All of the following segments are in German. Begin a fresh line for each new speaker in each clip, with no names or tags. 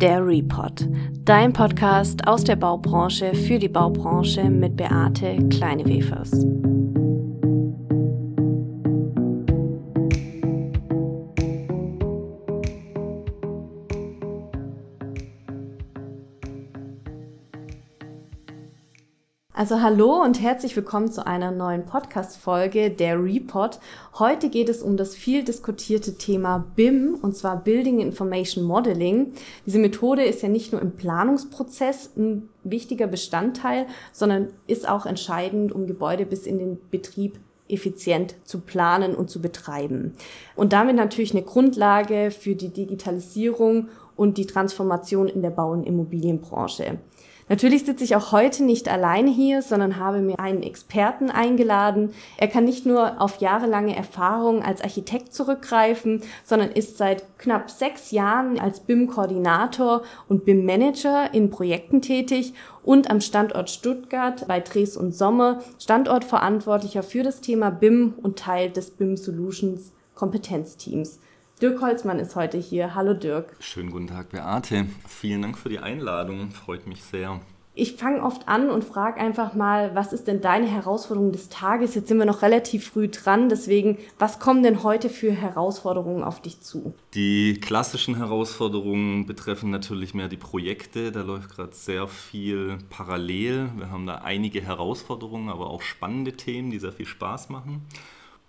Der Report, dein Podcast aus der Baubranche für die Baubranche mit Beate Kleinewefers. Also hallo und herzlich willkommen zu einer neuen Podcast-Folge der Report. Heute geht es um das viel diskutierte Thema BIM und zwar Building Information Modeling. Diese Methode ist ja nicht nur im Planungsprozess ein wichtiger Bestandteil, sondern ist auch entscheidend, um Gebäude bis in den Betrieb effizient zu planen und zu betreiben. Und damit natürlich eine Grundlage für die Digitalisierung und die Transformation in der Bau- und Immobilienbranche. Natürlich sitze ich auch heute nicht alleine hier, sondern habe mir einen Experten eingeladen. Er kann nicht nur auf jahrelange Erfahrung als Architekt zurückgreifen, sondern ist seit knapp sechs Jahren als BIM-Koordinator und BIM-Manager in Projekten tätig und am Standort Stuttgart bei Dres und Sommer Standortverantwortlicher für das Thema BIM und Teil des BIM Solutions Kompetenzteams. Dirk Holzmann ist heute hier. Hallo Dirk.
Schönen guten Tag, Beate. Vielen Dank für die Einladung. Freut mich sehr.
Ich fange oft an und frage einfach mal, was ist denn deine Herausforderung des Tages? Jetzt sind wir noch relativ früh dran, deswegen, was kommen denn heute für Herausforderungen auf dich zu?
Die klassischen Herausforderungen betreffen natürlich mehr die Projekte. Da läuft gerade sehr viel parallel. Wir haben da einige Herausforderungen, aber auch spannende Themen, die sehr viel Spaß machen.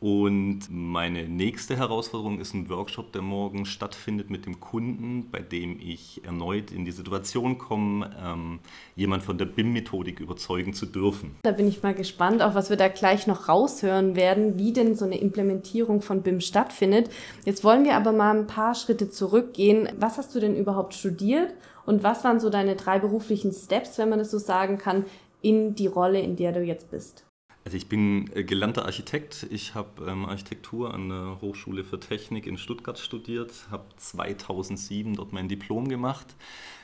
Und meine nächste Herausforderung ist ein Workshop, der morgen stattfindet mit dem Kunden, bei dem ich erneut in die Situation komme, ähm, jemand von der BIM-Methodik überzeugen zu dürfen.
Da bin ich mal gespannt, auch was wir da gleich noch raushören werden, wie denn so eine Implementierung von BIM stattfindet. Jetzt wollen wir aber mal ein paar Schritte zurückgehen. Was hast du denn überhaupt studiert und was waren so deine drei beruflichen Steps, wenn man das so sagen kann, in die Rolle, in der du jetzt bist?
Also ich bin äh, gelernter Architekt. Ich habe ähm, Architektur an der Hochschule für Technik in Stuttgart studiert, habe 2007 dort mein Diplom gemacht.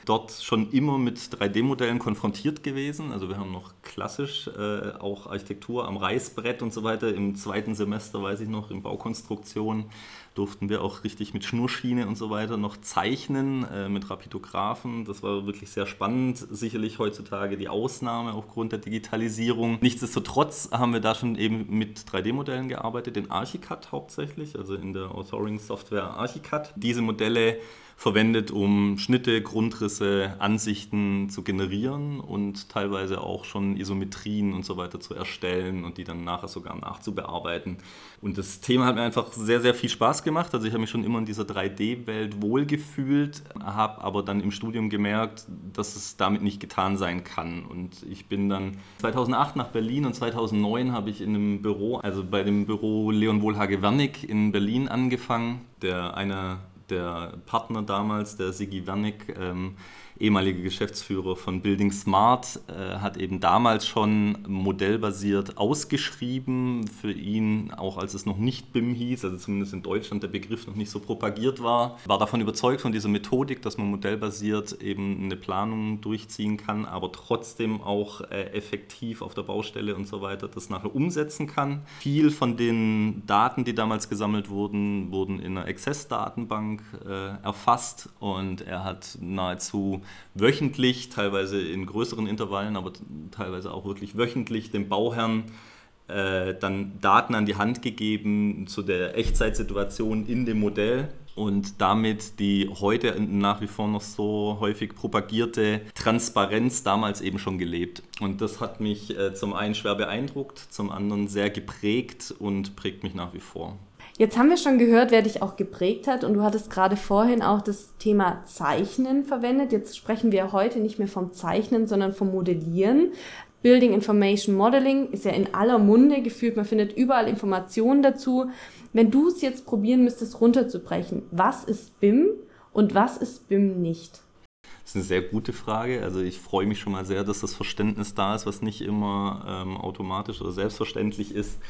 Dort schon immer mit 3D-Modellen konfrontiert gewesen. Also wir haben noch klassisch äh, auch Architektur am Reißbrett und so weiter. Im zweiten Semester, weiß ich noch, in Baukonstruktion durften wir auch richtig mit Schnurschiene und so weiter noch zeichnen, äh, mit Rapidographen. Das war wirklich sehr spannend. Sicherlich heutzutage die Ausnahme aufgrund der Digitalisierung. Nichtsdestotrotz haben wir da schon eben mit 3D-Modellen gearbeitet, in Archicad hauptsächlich, also in der Authoring-Software Archicad. Diese Modelle verwendet, um Schnitte, Grundrisse, Ansichten zu generieren und teilweise auch schon Isometrien und so weiter zu erstellen und die dann nachher sogar nachzubearbeiten. Und das Thema hat mir einfach sehr, sehr viel Spaß gemacht. Also ich habe mich schon immer in dieser 3D-Welt wohlgefühlt, habe aber dann im Studium gemerkt, dass es damit nicht getan sein kann. Und ich bin dann 2008 nach Berlin und 2009 habe ich in einem Büro, also bei dem Büro Leon Wohlhage Wernig in Berlin angefangen, der einer der Partner damals, der Sigi Wernick, ähm, ehemaliger Geschäftsführer von Building Smart, äh, hat eben damals schon modellbasiert ausgeschrieben. Für ihn, auch als es noch nicht BIM hieß, also zumindest in Deutschland der Begriff noch nicht so propagiert war, war davon überzeugt von dieser Methodik, dass man modellbasiert eben eine Planung durchziehen kann, aber trotzdem auch äh, effektiv auf der Baustelle und so weiter das nachher umsetzen kann. Viel von den Daten, die damals gesammelt wurden, wurden in einer Access-Datenbank äh, erfasst und er hat nahezu wöchentlich, teilweise in größeren Intervallen, aber teilweise auch wirklich wöchentlich dem Bauherrn äh, dann Daten an die Hand gegeben zu der Echtzeitsituation in dem Modell und damit die heute nach wie vor noch so häufig propagierte Transparenz damals eben schon gelebt. Und das hat mich äh, zum einen schwer beeindruckt, zum anderen sehr geprägt und prägt mich nach wie vor.
Jetzt haben wir schon gehört, wer dich auch geprägt hat und du hattest gerade vorhin auch das Thema Zeichnen verwendet. Jetzt sprechen wir heute nicht mehr vom Zeichnen, sondern vom Modellieren. Building Information Modeling ist ja in aller Munde gefühlt, man findet überall Informationen dazu. Wenn du es jetzt probieren müsstest, runterzubrechen, was ist BIM und was ist BIM nicht?
Das ist eine sehr gute Frage. Also ich freue mich schon mal sehr, dass das Verständnis da ist, was nicht immer ähm, automatisch oder selbstverständlich ist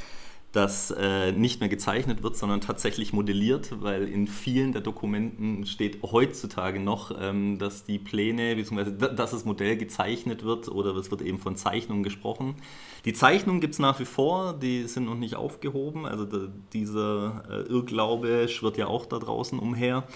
dass äh, nicht mehr gezeichnet wird, sondern tatsächlich modelliert, weil in vielen der Dokumenten steht heutzutage noch, ähm, dass die Pläne bzw. dass das Modell gezeichnet wird oder es wird eben von Zeichnungen gesprochen. Die Zeichnungen gibt es nach wie vor, die sind noch nicht aufgehoben, also der, dieser äh, Irrglaube schwirrt ja auch da draußen umher.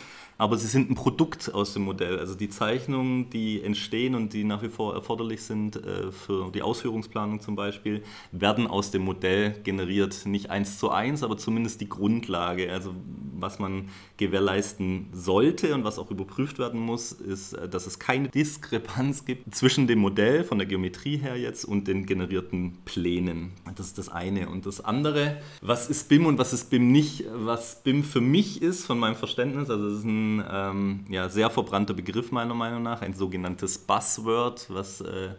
Aber sie sind ein Produkt aus dem Modell. Also die Zeichnungen, die entstehen und die nach wie vor erforderlich sind äh, für die Ausführungsplanung zum Beispiel, werden aus dem Modell generiert. Nicht eins zu eins, aber zumindest die Grundlage. Also was man gewährleisten sollte und was auch überprüft werden muss, ist, äh, dass es keine Diskrepanz gibt zwischen dem Modell von der Geometrie her jetzt und den generierten Plänen. Das ist das eine. Und das andere, was ist BIM und was ist BIM nicht? Was BIM für mich ist, von meinem Verständnis, also es ist ein ähm, ja, sehr verbrannter Begriff meiner Meinung nach, ein sogenanntes Buzzword, was äh,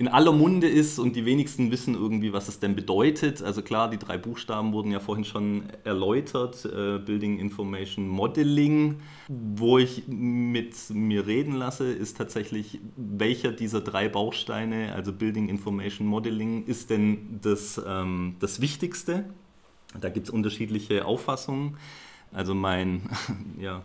in aller Munde ist und die wenigsten wissen irgendwie, was es denn bedeutet. Also klar, die drei Buchstaben wurden ja vorhin schon erläutert, äh, Building Information Modeling. Wo ich mit mir reden lasse, ist tatsächlich, welcher dieser drei Bausteine, also Building Information Modeling, ist denn das, ähm, das Wichtigste? Da gibt es unterschiedliche Auffassungen. Also mein ja,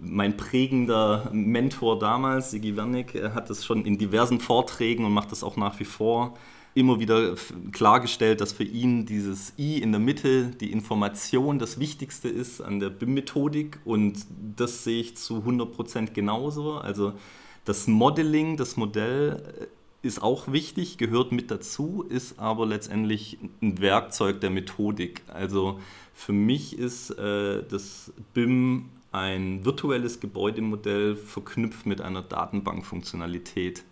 mein prägender Mentor damals, Sigi Wernick, hat das schon in diversen Vorträgen und macht das auch nach wie vor immer wieder klargestellt, dass für ihn dieses I in der Mitte, die Information, das Wichtigste ist an der BIM-Methodik und das sehe ich zu 100% genauso. Also das Modeling, das Modell äh, ist auch wichtig, gehört mit dazu, ist aber letztendlich ein Werkzeug der Methodik. Also für mich ist äh, das BIM ein virtuelles Gebäudemodell verknüpft mit einer Datenbankfunktionalität.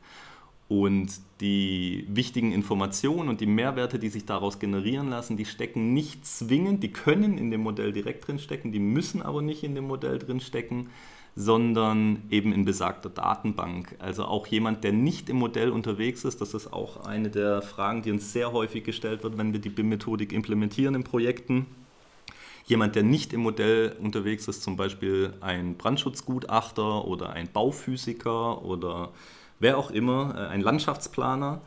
Und die wichtigen Informationen und die Mehrwerte, die sich daraus generieren lassen, die stecken nicht zwingend, die können in dem Modell direkt drin stecken, die müssen aber nicht in dem Modell drin stecken, sondern eben in besagter Datenbank. Also auch jemand, der nicht im Modell unterwegs ist, das ist auch eine der Fragen, die uns sehr häufig gestellt wird, wenn wir die BIM-Methodik implementieren in Projekten Jemand, der nicht im Modell unterwegs ist, zum Beispiel ein Brandschutzgutachter oder ein Bauphysiker oder wer auch immer, äh, ein Landschaftsplaner,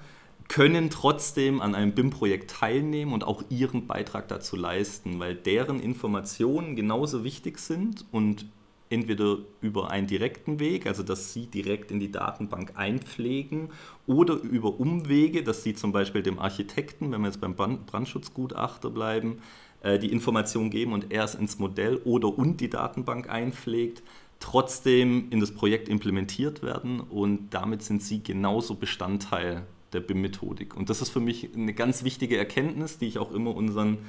können trotzdem an einem BIM-Projekt teilnehmen und auch ihren Beitrag dazu leisten, weil deren Informationen genauso wichtig sind und entweder über einen direkten Weg, also dass Sie direkt in die Datenbank einpflegen, oder über Umwege, dass Sie zum Beispiel dem Architekten, wenn wir jetzt beim Brandschutzgutachter bleiben, die Information geben und er es ins Modell oder und die Datenbank einpflegt, trotzdem in das Projekt implementiert werden und damit sind sie genauso Bestandteil der BIM-Methodik. Und das ist für mich eine ganz wichtige Erkenntnis, die ich auch immer unseren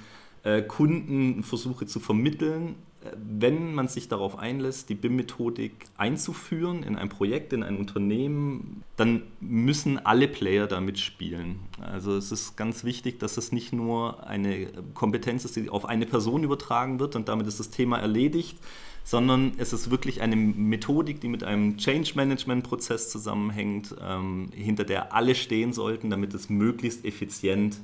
äh, Kunden versuche zu vermitteln, wenn man sich darauf einlässt, die BIM-Methodik einzuführen in ein Projekt, in ein Unternehmen, dann müssen alle Player da mitspielen. Also es ist ganz wichtig, dass es nicht nur eine Kompetenz ist, die auf eine Person übertragen wird und damit ist das Thema erledigt, sondern es ist wirklich eine Methodik, die mit einem Change-Management-Prozess zusammenhängt, ähm, hinter der alle stehen sollten, damit es möglichst effizient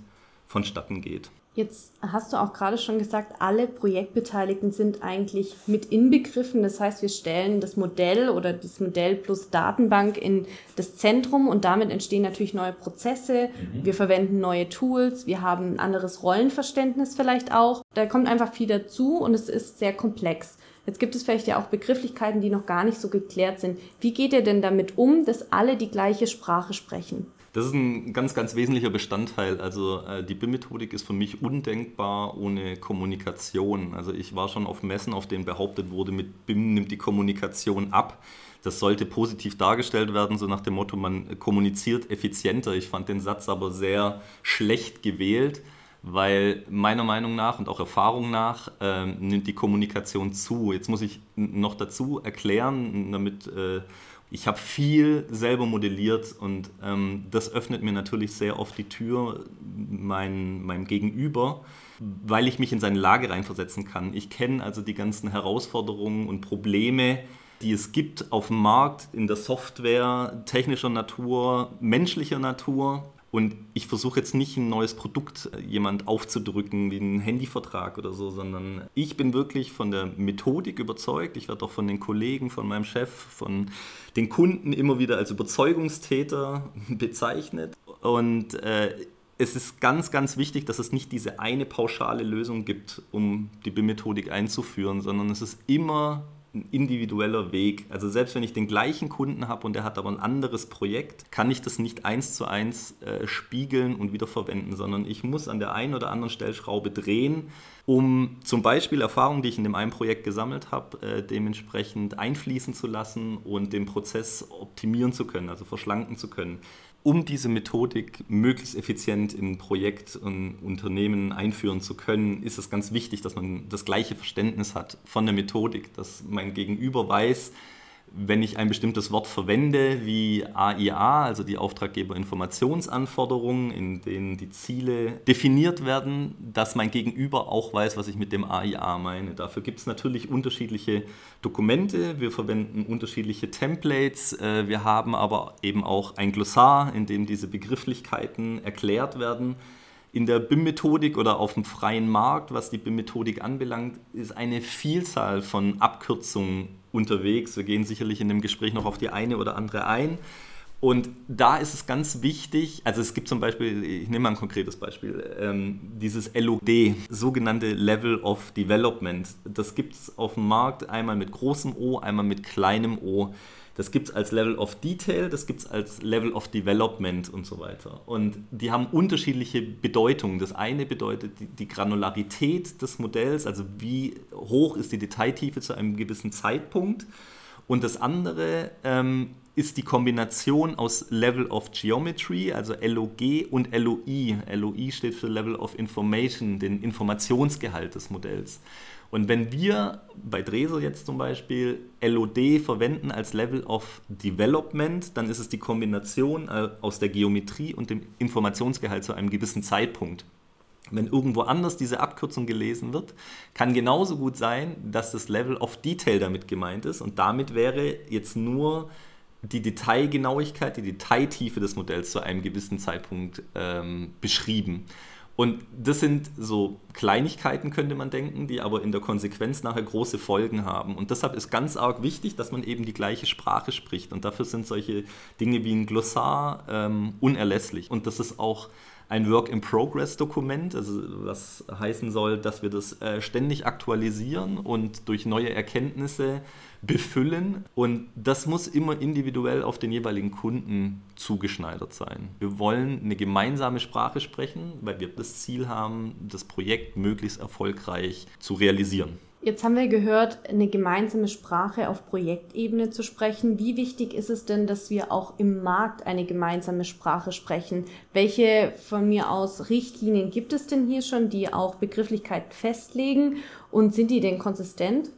vonstatten geht.
Jetzt hast du auch gerade schon gesagt, alle Projektbeteiligten sind eigentlich mit inbegriffen. Das heißt, wir stellen das Modell oder das Modell plus Datenbank in das Zentrum und damit entstehen natürlich neue Prozesse. Mhm. Wir verwenden neue Tools. Wir haben ein anderes Rollenverständnis vielleicht auch. Da kommt einfach viel dazu und es ist sehr komplex. Jetzt gibt es vielleicht ja auch Begrifflichkeiten, die noch gar nicht so geklärt sind. Wie geht ihr denn damit um, dass alle die gleiche Sprache sprechen?
Das ist ein ganz, ganz wesentlicher Bestandteil. Also äh, die BIM-Methodik ist für mich undenkbar ohne Kommunikation. Also ich war schon auf Messen, auf denen behauptet wurde, mit BIM nimmt die Kommunikation ab. Das sollte positiv dargestellt werden, so nach dem Motto, man kommuniziert effizienter. Ich fand den Satz aber sehr schlecht gewählt, weil meiner Meinung nach und auch Erfahrung nach äh, nimmt die Kommunikation zu. Jetzt muss ich noch dazu erklären, damit äh, ich habe viel selber modelliert und ähm, das öffnet mir natürlich sehr oft die Tür mein, meinem Gegenüber, weil ich mich in seine Lage reinversetzen kann. Ich kenne also die ganzen Herausforderungen und Probleme, die es gibt auf dem Markt in der Software technischer Natur, menschlicher Natur und ich versuche jetzt nicht ein neues Produkt äh, jemand aufzudrücken, wie einen Handyvertrag oder so, sondern ich bin wirklich von der Methodik überzeugt. Ich werde auch von den Kollegen, von meinem Chef, von den Kunden immer wieder als Überzeugungstäter bezeichnet. Und äh, es ist ganz, ganz wichtig, dass es nicht diese eine pauschale Lösung gibt, um die BIM-Methodik einzuführen, sondern es ist immer ein individueller Weg. Also selbst wenn ich den gleichen Kunden habe und der hat aber ein anderes Projekt, kann ich das nicht eins zu eins äh, spiegeln und wieder verwenden, sondern ich muss an der einen oder anderen Stellschraube drehen, um zum Beispiel Erfahrungen, die ich in dem einen Projekt gesammelt habe, äh, dementsprechend einfließen zu lassen und den Prozess optimieren zu können, also verschlanken zu können um diese Methodik möglichst effizient in Projekt und Unternehmen einführen zu können, ist es ganz wichtig, dass man das gleiche Verständnis hat von der Methodik, dass mein Gegenüber weiß, wenn ich ein bestimmtes Wort verwende wie AIA, also die Auftraggeberinformationsanforderungen, in denen die Ziele definiert werden, dass mein Gegenüber auch weiß, was ich mit dem AIA meine. Dafür gibt es natürlich unterschiedliche Dokumente, wir verwenden unterschiedliche Templates, äh, wir haben aber eben auch ein Glossar, in dem diese Begrifflichkeiten erklärt werden. In der BIM-Methodik oder auf dem freien Markt, was die BIM-Methodik anbelangt, ist eine Vielzahl von Abkürzungen unterwegs. Wir gehen sicherlich in dem Gespräch noch auf die eine oder andere ein. Und da ist es ganz wichtig, also es gibt zum Beispiel, ich nehme mal ein konkretes Beispiel, ähm, dieses LOD, sogenannte Level of Development. Das gibt es auf dem Markt einmal mit großem O, einmal mit kleinem O. Das gibt es als Level of Detail, das gibt es als Level of Development und so weiter. Und die haben unterschiedliche Bedeutungen. Das eine bedeutet die, Granularität des Modells, also wie hoch ist die Detailtiefe zu einem gewissen Zeitpunkt. Und das andere ähm, ist die Kombination aus Level of Geometry, also LOG und LOI. LOI steht für Level of Information, den Informationsgehalt des Modells. Und wenn wir bei Dresel jetzt zum Beispiel LOD verwenden als Level of Development, dann ist es die Kombination äh, aus der Geometrie und dem Informationsgehalt zu einem gewissen Zeitpunkt. Wenn irgendwo anders diese Abkürzung gelesen wird, kann genauso gut sein, dass das Level of Detail damit gemeint ist und damit wäre jetzt nur die Detailgenauigkeit, die Detailtiefe des Modells zu einem gewissen Zeitpunkt ähm, beschrieben. Und das sind so Kleinigkeiten, könnte man denken, die aber in der Konsequenz nachher große Folgen haben. Und deshalb ist ganz arg wichtig, dass man eben die gleiche Sprache spricht. Und dafür sind solche Dinge wie ein Glossar ähm, unerlässlich. Und das ist auch ein Work-in-Progress-Dokument, also was heißen soll, dass wir das äh, ständig aktualisieren und durch neue Erkenntnisse befüllen. Und das muss immer individuell auf den jeweiligen Kunden zugeschneidert sein. Wir wollen eine gemeinsame Sprache sprechen, weil wir das Ziel haben, das Projekt möglichst erfolgreich zu realisieren.
Jetzt haben wir gehört, eine gemeinsame Sprache auf Projektebene zu sprechen. Wie wichtig ist es denn, dass wir auch im Markt eine gemeinsame Sprache sprechen? Welche von mir aus Richtlinien gibt es denn hier schon, die auch Begrifflichkeiten festlegen? Und sind die denn konsistent?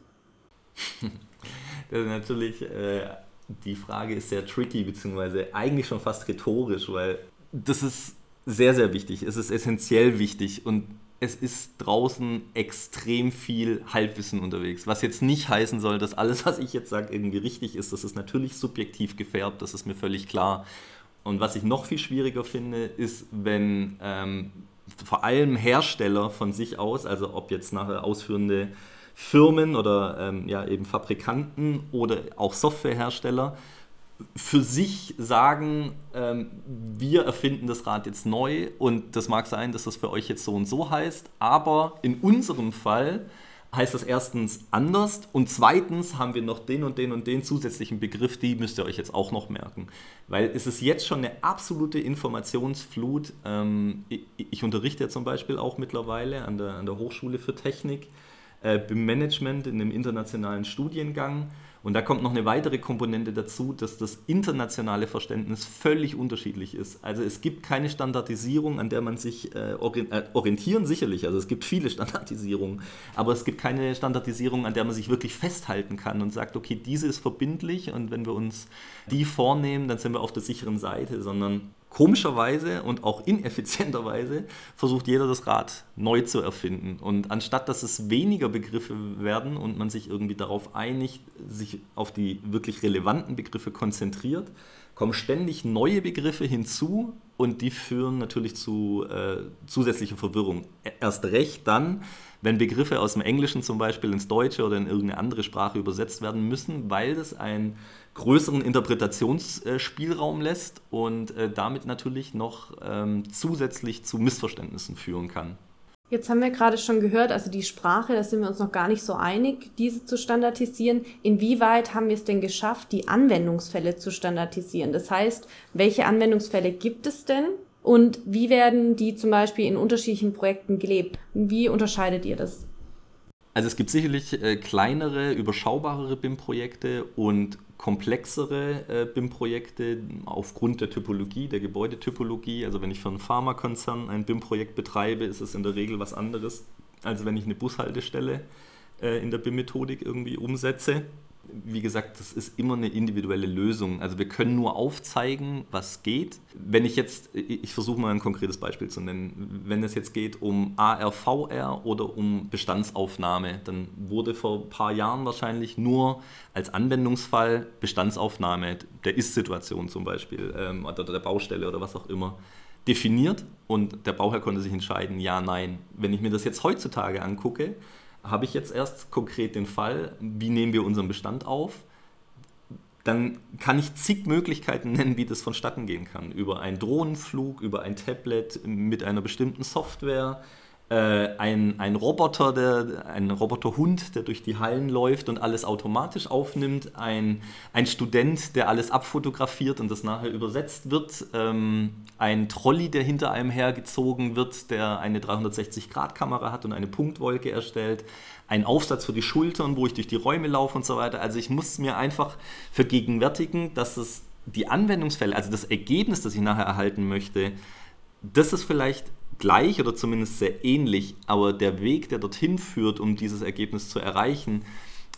das ist natürlich, äh, die Frage ist sehr tricky, beziehungsweise eigentlich schon fast rhetorisch, weil das ist sehr, sehr wichtig. Es ist essentiell wichtig und es ist draußen extrem viel Halbwissen unterwegs. Was jetzt nicht heißen soll, dass alles, was ich jetzt sage, irgendwie richtig ist. Das ist natürlich subjektiv gefärbt, das ist mir völlig klar. Und was ich noch viel schwieriger finde, ist, wenn ähm, vor allem Hersteller von sich aus, also ob jetzt nachher ausführende Firmen oder ähm, ja, eben Fabrikanten oder auch Softwarehersteller, für sich sagen, ähm, wir erfinden das Rad jetzt neu und das mag sein, dass das für euch jetzt so und so heißt, aber in unserem Fall heißt das erstens anders und zweitens haben wir noch den und den und den zusätzlichen Begriff, die müsst ihr euch jetzt auch noch merken. Weil es ist jetzt schon eine absolute Informationsflut. Ähm, ich, unterrichte ja zum Beispiel auch mittlerweile an der, an der Hochschule für Technik, äh, Management in einem internationalen Studiengang. Und da kommt noch eine weitere Komponente dazu, dass das internationale Verständnis völlig unterschiedlich ist. Also es gibt keine Standardisierung, an der man sich äh, äh, orientieren, sicherlich. Also es gibt viele Standardisierungen, aber es gibt keine Standardisierung, an der man sich wirklich festhalten kann und sagt, okay, diese ist verbindlich und wenn wir uns die vornehmen, dann sind wir auf der sicheren Seite, sondern komischerweise und auch ineffizienterweise versucht jeder das Rad neu zu erfinden. Und anstatt dass es weniger Begriffe werden und man sich irgendwie darauf einigt, sich auf die wirklich relevanten Begriffe konzentriert, kommen ständig neue Begriffe hinzu und die führen natürlich zu äh, zusätzlicher Verwirrung. Erst recht dann, wenn Begriffe aus dem Englischen zum Beispiel ins Deutsche oder in irgendeine andere Sprache übersetzt werden müssen, weil das ein größeren Interpretationsspielraum lässt und äh, damit natürlich noch ähm, zusätzlich zu Missverständnissen führen kann.
Jetzt haben wir gerade schon gehört, also die Sprache, da sind wir uns noch gar nicht so einig, diese zu standardisieren. Inwieweit haben wir es denn geschafft, die Anwendungsfälle zu standardisieren? Das heißt, welche Anwendungsfälle gibt es denn und wie werden die zum Beispiel in unterschiedlichen Projekten gelebt? Wie unterscheidet ihr das?
Also es gibt sicherlich äh, kleinere, überschaubarere BIM-Projekte und komplexere äh, BIM-Projekte aufgrund der Typologie, der Gebäudetypologie. Also wenn ich für einen Pharmakonzern ein BIM-Projekt betreibe, ist es in der Regel was anderes, als wenn ich eine Bushaltestelle äh, in der BIM-Methodik irgendwie umsetze wie gesagt, das ist immer eine individuelle Lösung. Also wir können nur aufzeigen, was geht. Wenn ich jetzt, ich versuche mal ein konkretes Beispiel zu nennen, wenn es jetzt geht um ARVR oder um Bestandsaufnahme, dann wurde vor ein paar Jahren wahrscheinlich nur als Anwendungsfall Bestandsaufnahme der Ist-Situation zum Beispiel ähm, oder der Baustelle oder was auch immer definiert und der Bauherr konnte sich entscheiden, ja, nein. Wenn ich mir das jetzt heutzutage angucke, habe ich jetzt erst konkret den Fall, wie nehmen wir unseren Bestand auf, dann kann ich zig Möglichkeiten nennen, wie das vonstatten gehen kann. Über einen Drohnenflug, über ein Tablet mit einer bestimmten Software, äh, ein, ein Roboter, der, ein Roboterhund, der durch die Hallen läuft und alles automatisch aufnimmt, ein, ein Student, der alles abfotografiert und das nachher übersetzt wird, ähm, ein Trolley, der hinter einem hergezogen wird, der eine 360-Grad-Kamera hat und eine Punktwolke erstellt, ein Aufsatz für die Schultern, wo ich durch die Räume laufe und so weiter. Also ich muss mir einfach vergegenwärtigen, dass es die Anwendungsfälle, also das Ergebnis, das ich nachher erhalten möchte, das ist vielleicht gleich oder zumindest sehr ähnlich, aber der Weg, der dorthin führt, um dieses Ergebnis zu erreichen,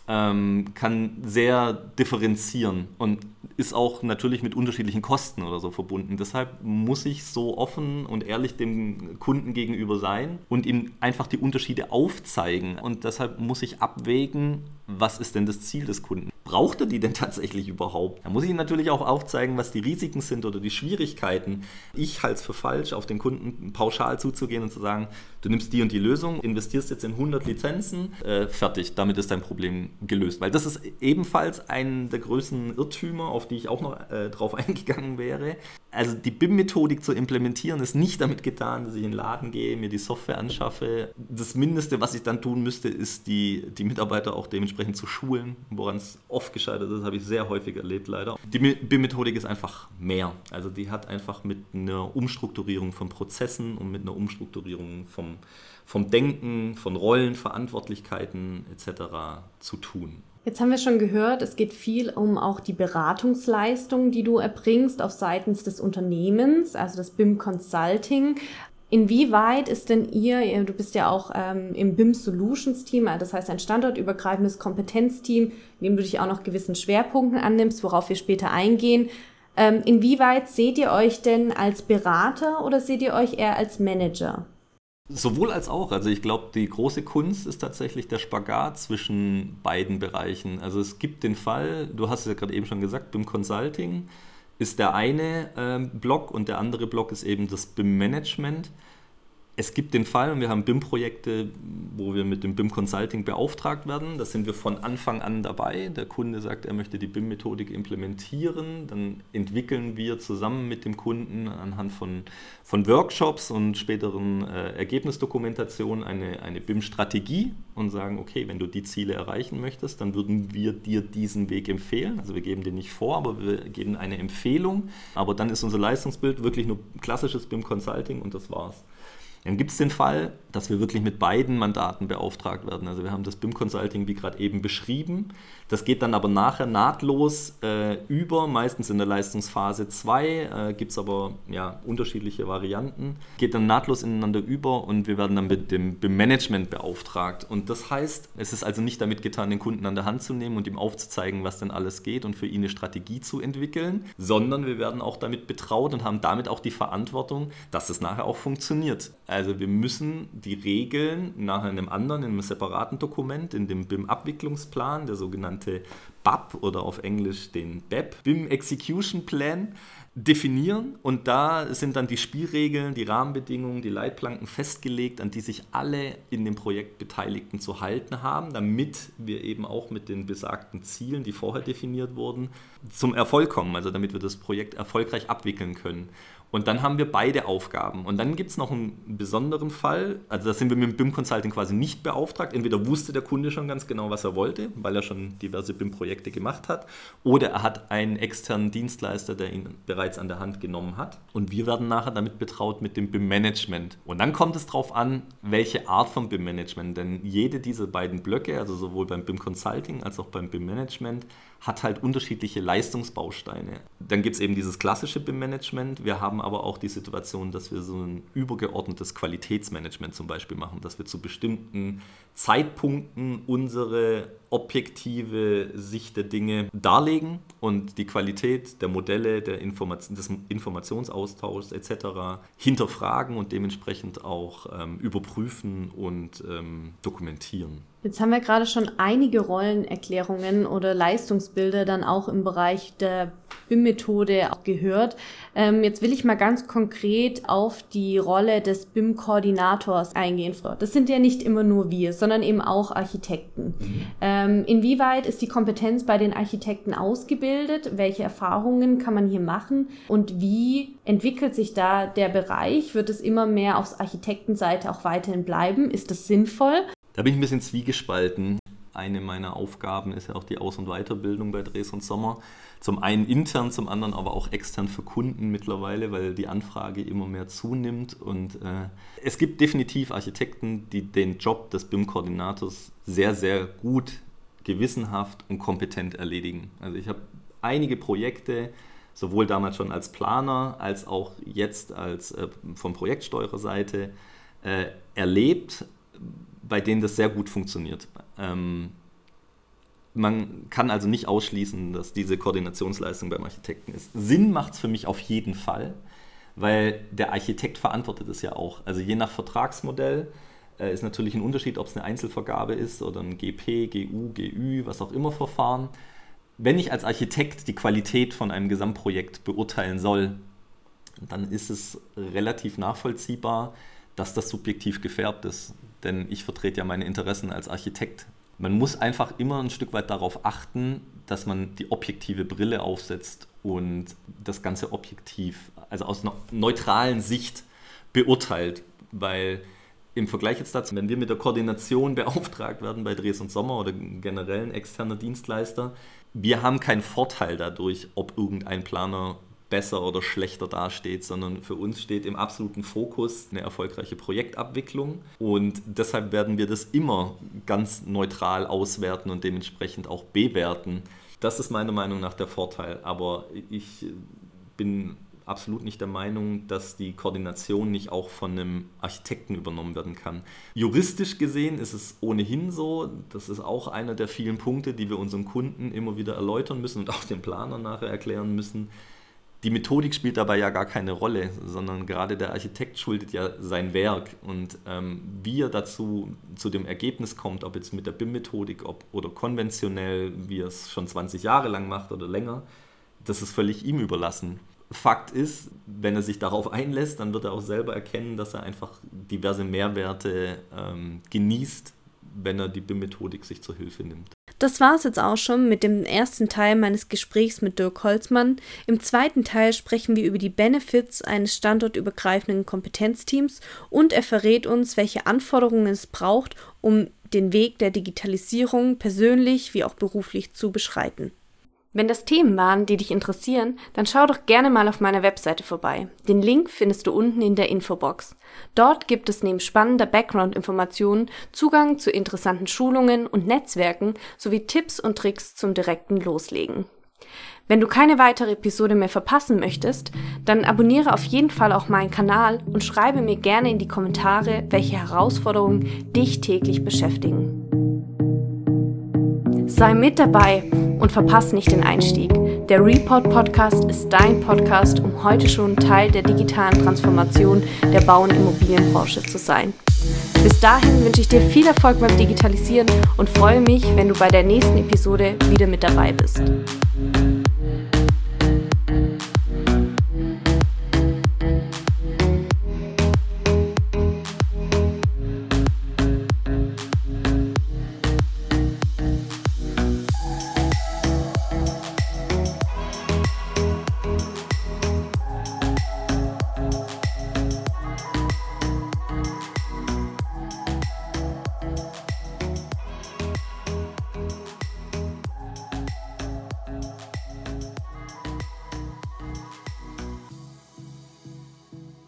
ähm, kann sehr differenzieren und ist auch natürlich mit unterschiedlichen Kosten oder so verbunden. Deshalb muss ich so offen und ehrlich dem Kunden gegenüber sein und ihm einfach die Unterschiede aufzeigen. Und deshalb muss ich abwägen, was ist denn das Ziel des Kunden braucht er die denn tatsächlich überhaupt? Da muss ich natürlich auch aufzeigen, was die Risiken sind oder die Schwierigkeiten. Ich halte es für falsch, auf den Kunden pauschal zuzugehen und zu sagen, du nimmst die und die Lösung, investierst jetzt in 100 Lizenzen, äh, fertig, damit ist dein Problem gelöst. Weil das ist ebenfalls ein der größten Irrtümer, auf die ich auch noch äh, drauf eingegangen wäre. Also die BIM-Methodik zu implementieren ist nicht damit getan, dass ich in den Laden gehe, mir die Software anschaffe. Das Mindeste, was ich dann tun müsste, ist die, die Mitarbeiter auch dementsprechend zu schulen, woran es oft gescheitert ist, habe ich sehr häufig erlebt leider. Die BIM-Methodik ist einfach mehr. Also die hat einfach mit einer Umstrukturierung von Prozessen und mit einer Umstrukturierung vom, vom Denken, von Rollen, Verantwortlichkeiten etc. zu tun.
Jetzt haben wir schon gehört, es geht viel um auch die Beratungsleistung, die du erbringst auf seitens des Unternehmens, also das BIM Consulting. Inwieweit ist denn ihr, du bist ja auch ähm, im BIM Solutions Team, das heißt ein standortübergreifendes Kompetenzteam, in dem du dich auch noch gewissen Schwerpunkten annimmst, worauf wir später eingehen. Ähm, inwieweit seht ihr euch denn als Berater oder seht ihr euch eher als Manager?
Sowohl als auch. Also ich glaube, die große Kunst ist tatsächlich der Spagat zwischen beiden Bereichen. Also es gibt den Fall, du hast es ja gerade eben schon gesagt, BIM Consulting ist der eine äh, Block und der andere Block ist eben das BIM Management es gibt den Fall, und wir haben BIM-Projekte, wo wir mit dem BIM Consulting beauftragt werden. Da sind wir von Anfang an dabei. Der Kunde sagt, er möchte die BIM-Methodik implementieren. Dann entwickeln wir zusammen mit dem Kunden anhand von, von Workshops und späteren äh, Ergebnisdokumentationen eine, eine BIM-Strategie und sagen, okay, wenn du die Ziele erreichen möchtest, dann würden wir dir diesen Weg empfehlen. Also wir geben den nicht vor, aber wir geben eine Empfehlung. Aber dann ist unser Leistungsbild wirklich nur klassisches BIM Consulting und das war's. Dann gibt es den Fall, dass wir wirklich mit beiden Mandaten beauftragt werden. Also wir haben das BIM Consulting wie gerade eben beschrieben. Das geht dann aber nachher nahtlos äh, über, meistens in der Leistungsphase 2, äh, gibt es aber ja, unterschiedliche Varianten, geht dann nahtlos ineinander über und wir werden dann mit dem BIM Management beauftragt. Und das heißt, es ist also nicht damit getan, den Kunden an der Hand zu nehmen und ihm aufzuzeigen, was denn alles geht und für ihn eine Strategie zu entwickeln, sondern wir werden auch damit betraut und haben damit auch die Verantwortung, dass es nachher auch funktioniert. Also wir müssen die Regeln in einem anderen, in einem separaten Dokument, in dem BIM-Abwicklungsplan, der sogenannte BAP oder auf Englisch den BEP, BIM Execution Plan, definieren und da sind dann die Spielregeln, die Rahmenbedingungen, die Leitplanken festgelegt, an die sich alle in dem Projekt Beteiligten zu halten haben, damit wir eben auch mit den besagten Zielen, die vorher definiert wurden, zum Erfolg kommen, also damit wir das Projekt erfolgreich abwickeln können. Und dann haben wir beide Aufgaben. Und dann gibt es noch einen besonderen Fall. Also da sind wir mit dem BIM Consulting quasi nicht beauftragt. Entweder wusste der Kunde schon ganz genau, was er wollte, weil er schon diverse BIM-Projekte gemacht hat, oder er hat einen externen Dienstleister, der ihn bereits an der Hand genommen hat. Und wir werden nachher damit betraut mit dem BIM-Management. Und dann kommt es darauf an, welche Art von BIM-Management. Denn jede dieser beiden Blöcke, also sowohl beim BIM Consulting als auch beim BIM Management, hat halt unterschiedliche Leistungsbausteine. Dann gibt es eben dieses klassische BIM-Management. Wir haben aber auch die Situation, dass wir so ein übergeordnetes Qualitätsmanagement zum Beispiel machen, dass wir zu bestimmten Zeitpunkten unsere objektive Sicht der Dinge darlegen und die Qualität der Modelle, der Information, des Informationsaustauschs etc. hinterfragen und dementsprechend auch ähm, überprüfen und ähm, dokumentieren.
Jetzt haben wir gerade schon einige Rollenerklärungen oder Leistungsbilder dann auch im Bereich der BIM-Methode gehört. Ähm, jetzt will ich mal ganz konkret auf die Rolle des BIM-Koordinators eingehen. Das sind ja nicht immer nur wir, sondern eben auch Architekten. Mhm. Ähm, inwieweit ist die Kompetenz bei den Architekten ausgebildet? Welche Erfahrungen kann man hier machen? Und wie entwickelt sich da der Bereich? Wird es immer mehr auf Architektenseite auch weiterhin bleiben? Ist das sinnvoll?
Da bin ich ein bisschen zwiegespalten. Eine meiner Aufgaben ist ja auch die Aus- und Weiterbildung bei Dres und Sommer. Zum einen intern, zum anderen aber auch extern für Kunden mittlerweile, weil die Anfrage immer mehr zunimmt. Und äh, es gibt definitiv Architekten, die den Job des BIM-Koordinators sehr, sehr gut, gewissenhaft und kompetent erledigen. Also ich habe einige Projekte, sowohl damals schon als Planer als auch jetzt als äh, von Projektsteuererseite äh, erlebt, bei denen das sehr gut funktioniert. Ähm, man kann also nicht ausschließen, dass diese Koordinationsleistung beim Architekten ist. Sinn macht es für mich auf jeden Fall, weil der Architekt verantwortet es ja auch. Also je nach Vertragsmodell äh, ist natürlich ein Unterschied, ob es eine Einzelvergabe ist oder ein GP, GU, GÜ, was auch immer Verfahren. Wenn ich als Architekt die Qualität von einem Gesamtprojekt beurteilen soll, dann ist es relativ nachvollziehbar, dass das subjektiv gefärbt ist denn ich vertrete ja meine Interessen als Architekt. Man muss einfach immer ein Stück weit darauf achten, dass man die objektive Brille aufsetzt und das Ganze objektiv, also aus einer neutralen Sicht beurteilt, weil im Vergleich jetzt dazu, wenn wir mit der Koordination beauftragt werden bei Dres und Sommer oder generell ein externer Dienstleister, wir haben keinen Vorteil dadurch, ob irgendein Planer besser oder schlechter dasteht, sondern für uns steht im absoluten Fokus eine erfolgreiche Projektabwicklung und deshalb werden wir das immer ganz neutral auswerten und dementsprechend auch bewerten. Das ist meiner Meinung nach der Vorteil, aber ich bin absolut nicht der Meinung, dass die Koordination nicht auch von einem Architekten übernommen werden kann. Juristisch gesehen ist es ohnehin so, das ist auch einer der vielen Punkte, die wir unseren Kunden immer wieder erläutern müssen und auch dem Planer nachher erklären müssen die Methodik spielt dabei ja gar keine Rolle, sondern gerade der Architekt schuldet ja sein Werk. Und ähm, wie er dazu zu dem Ergebnis kommt, ob jetzt mit der BIM-Methodik oder konventionell, wie er es schon 20 Jahre lang macht oder länger, das ist völlig ihm überlassen. Fakt ist, wenn er sich darauf einlässt, dann wird er auch selber erkennen, dass er einfach diverse Mehrwerte ähm, genießt, wenn er die BIM-Methodik sich zur Hilfe nimmt.
Das war es jetzt auch schon mit dem ersten Teil meines Gesprächs mit Dirk Holzmann. Im zweiten Teil sprechen wir über die Benefits eines standortübergreifenden Kompetenzteams und er verrät uns, welche Anforderungen es braucht, um den Weg der Digitalisierung persönlich wie auch beruflich zu beschreiten. Wenn das Themen waren, die dich interessieren, dann schau doch gerne mal auf meiner Webseite vorbei. Den Link findest du unten in der Infobox. Dort gibt es neben spannender Background-Informationen Zugang zu interessanten Schulungen und Netzwerken sowie Tipps und Tricks zum direkten Loslegen. Wenn du keine weitere Episode mehr verpassen möchtest, dann abonniere auf jeden Fall auch meinen Kanal und schreibe mir gerne in die Kommentare, welche Herausforderungen dich täglich beschäftigen. Sei mit dabei und verpasse nicht den Einstieg. Der Report Podcast ist dein Podcast, um heute schon Teil der digitalen Transformation der Bau- und Immobilienbranche zu sein. Bis dahin wünsche ich dir viel Erfolg beim Digitalisieren und freue mich, wenn du bei der nächsten Episode wieder mit dabei bist.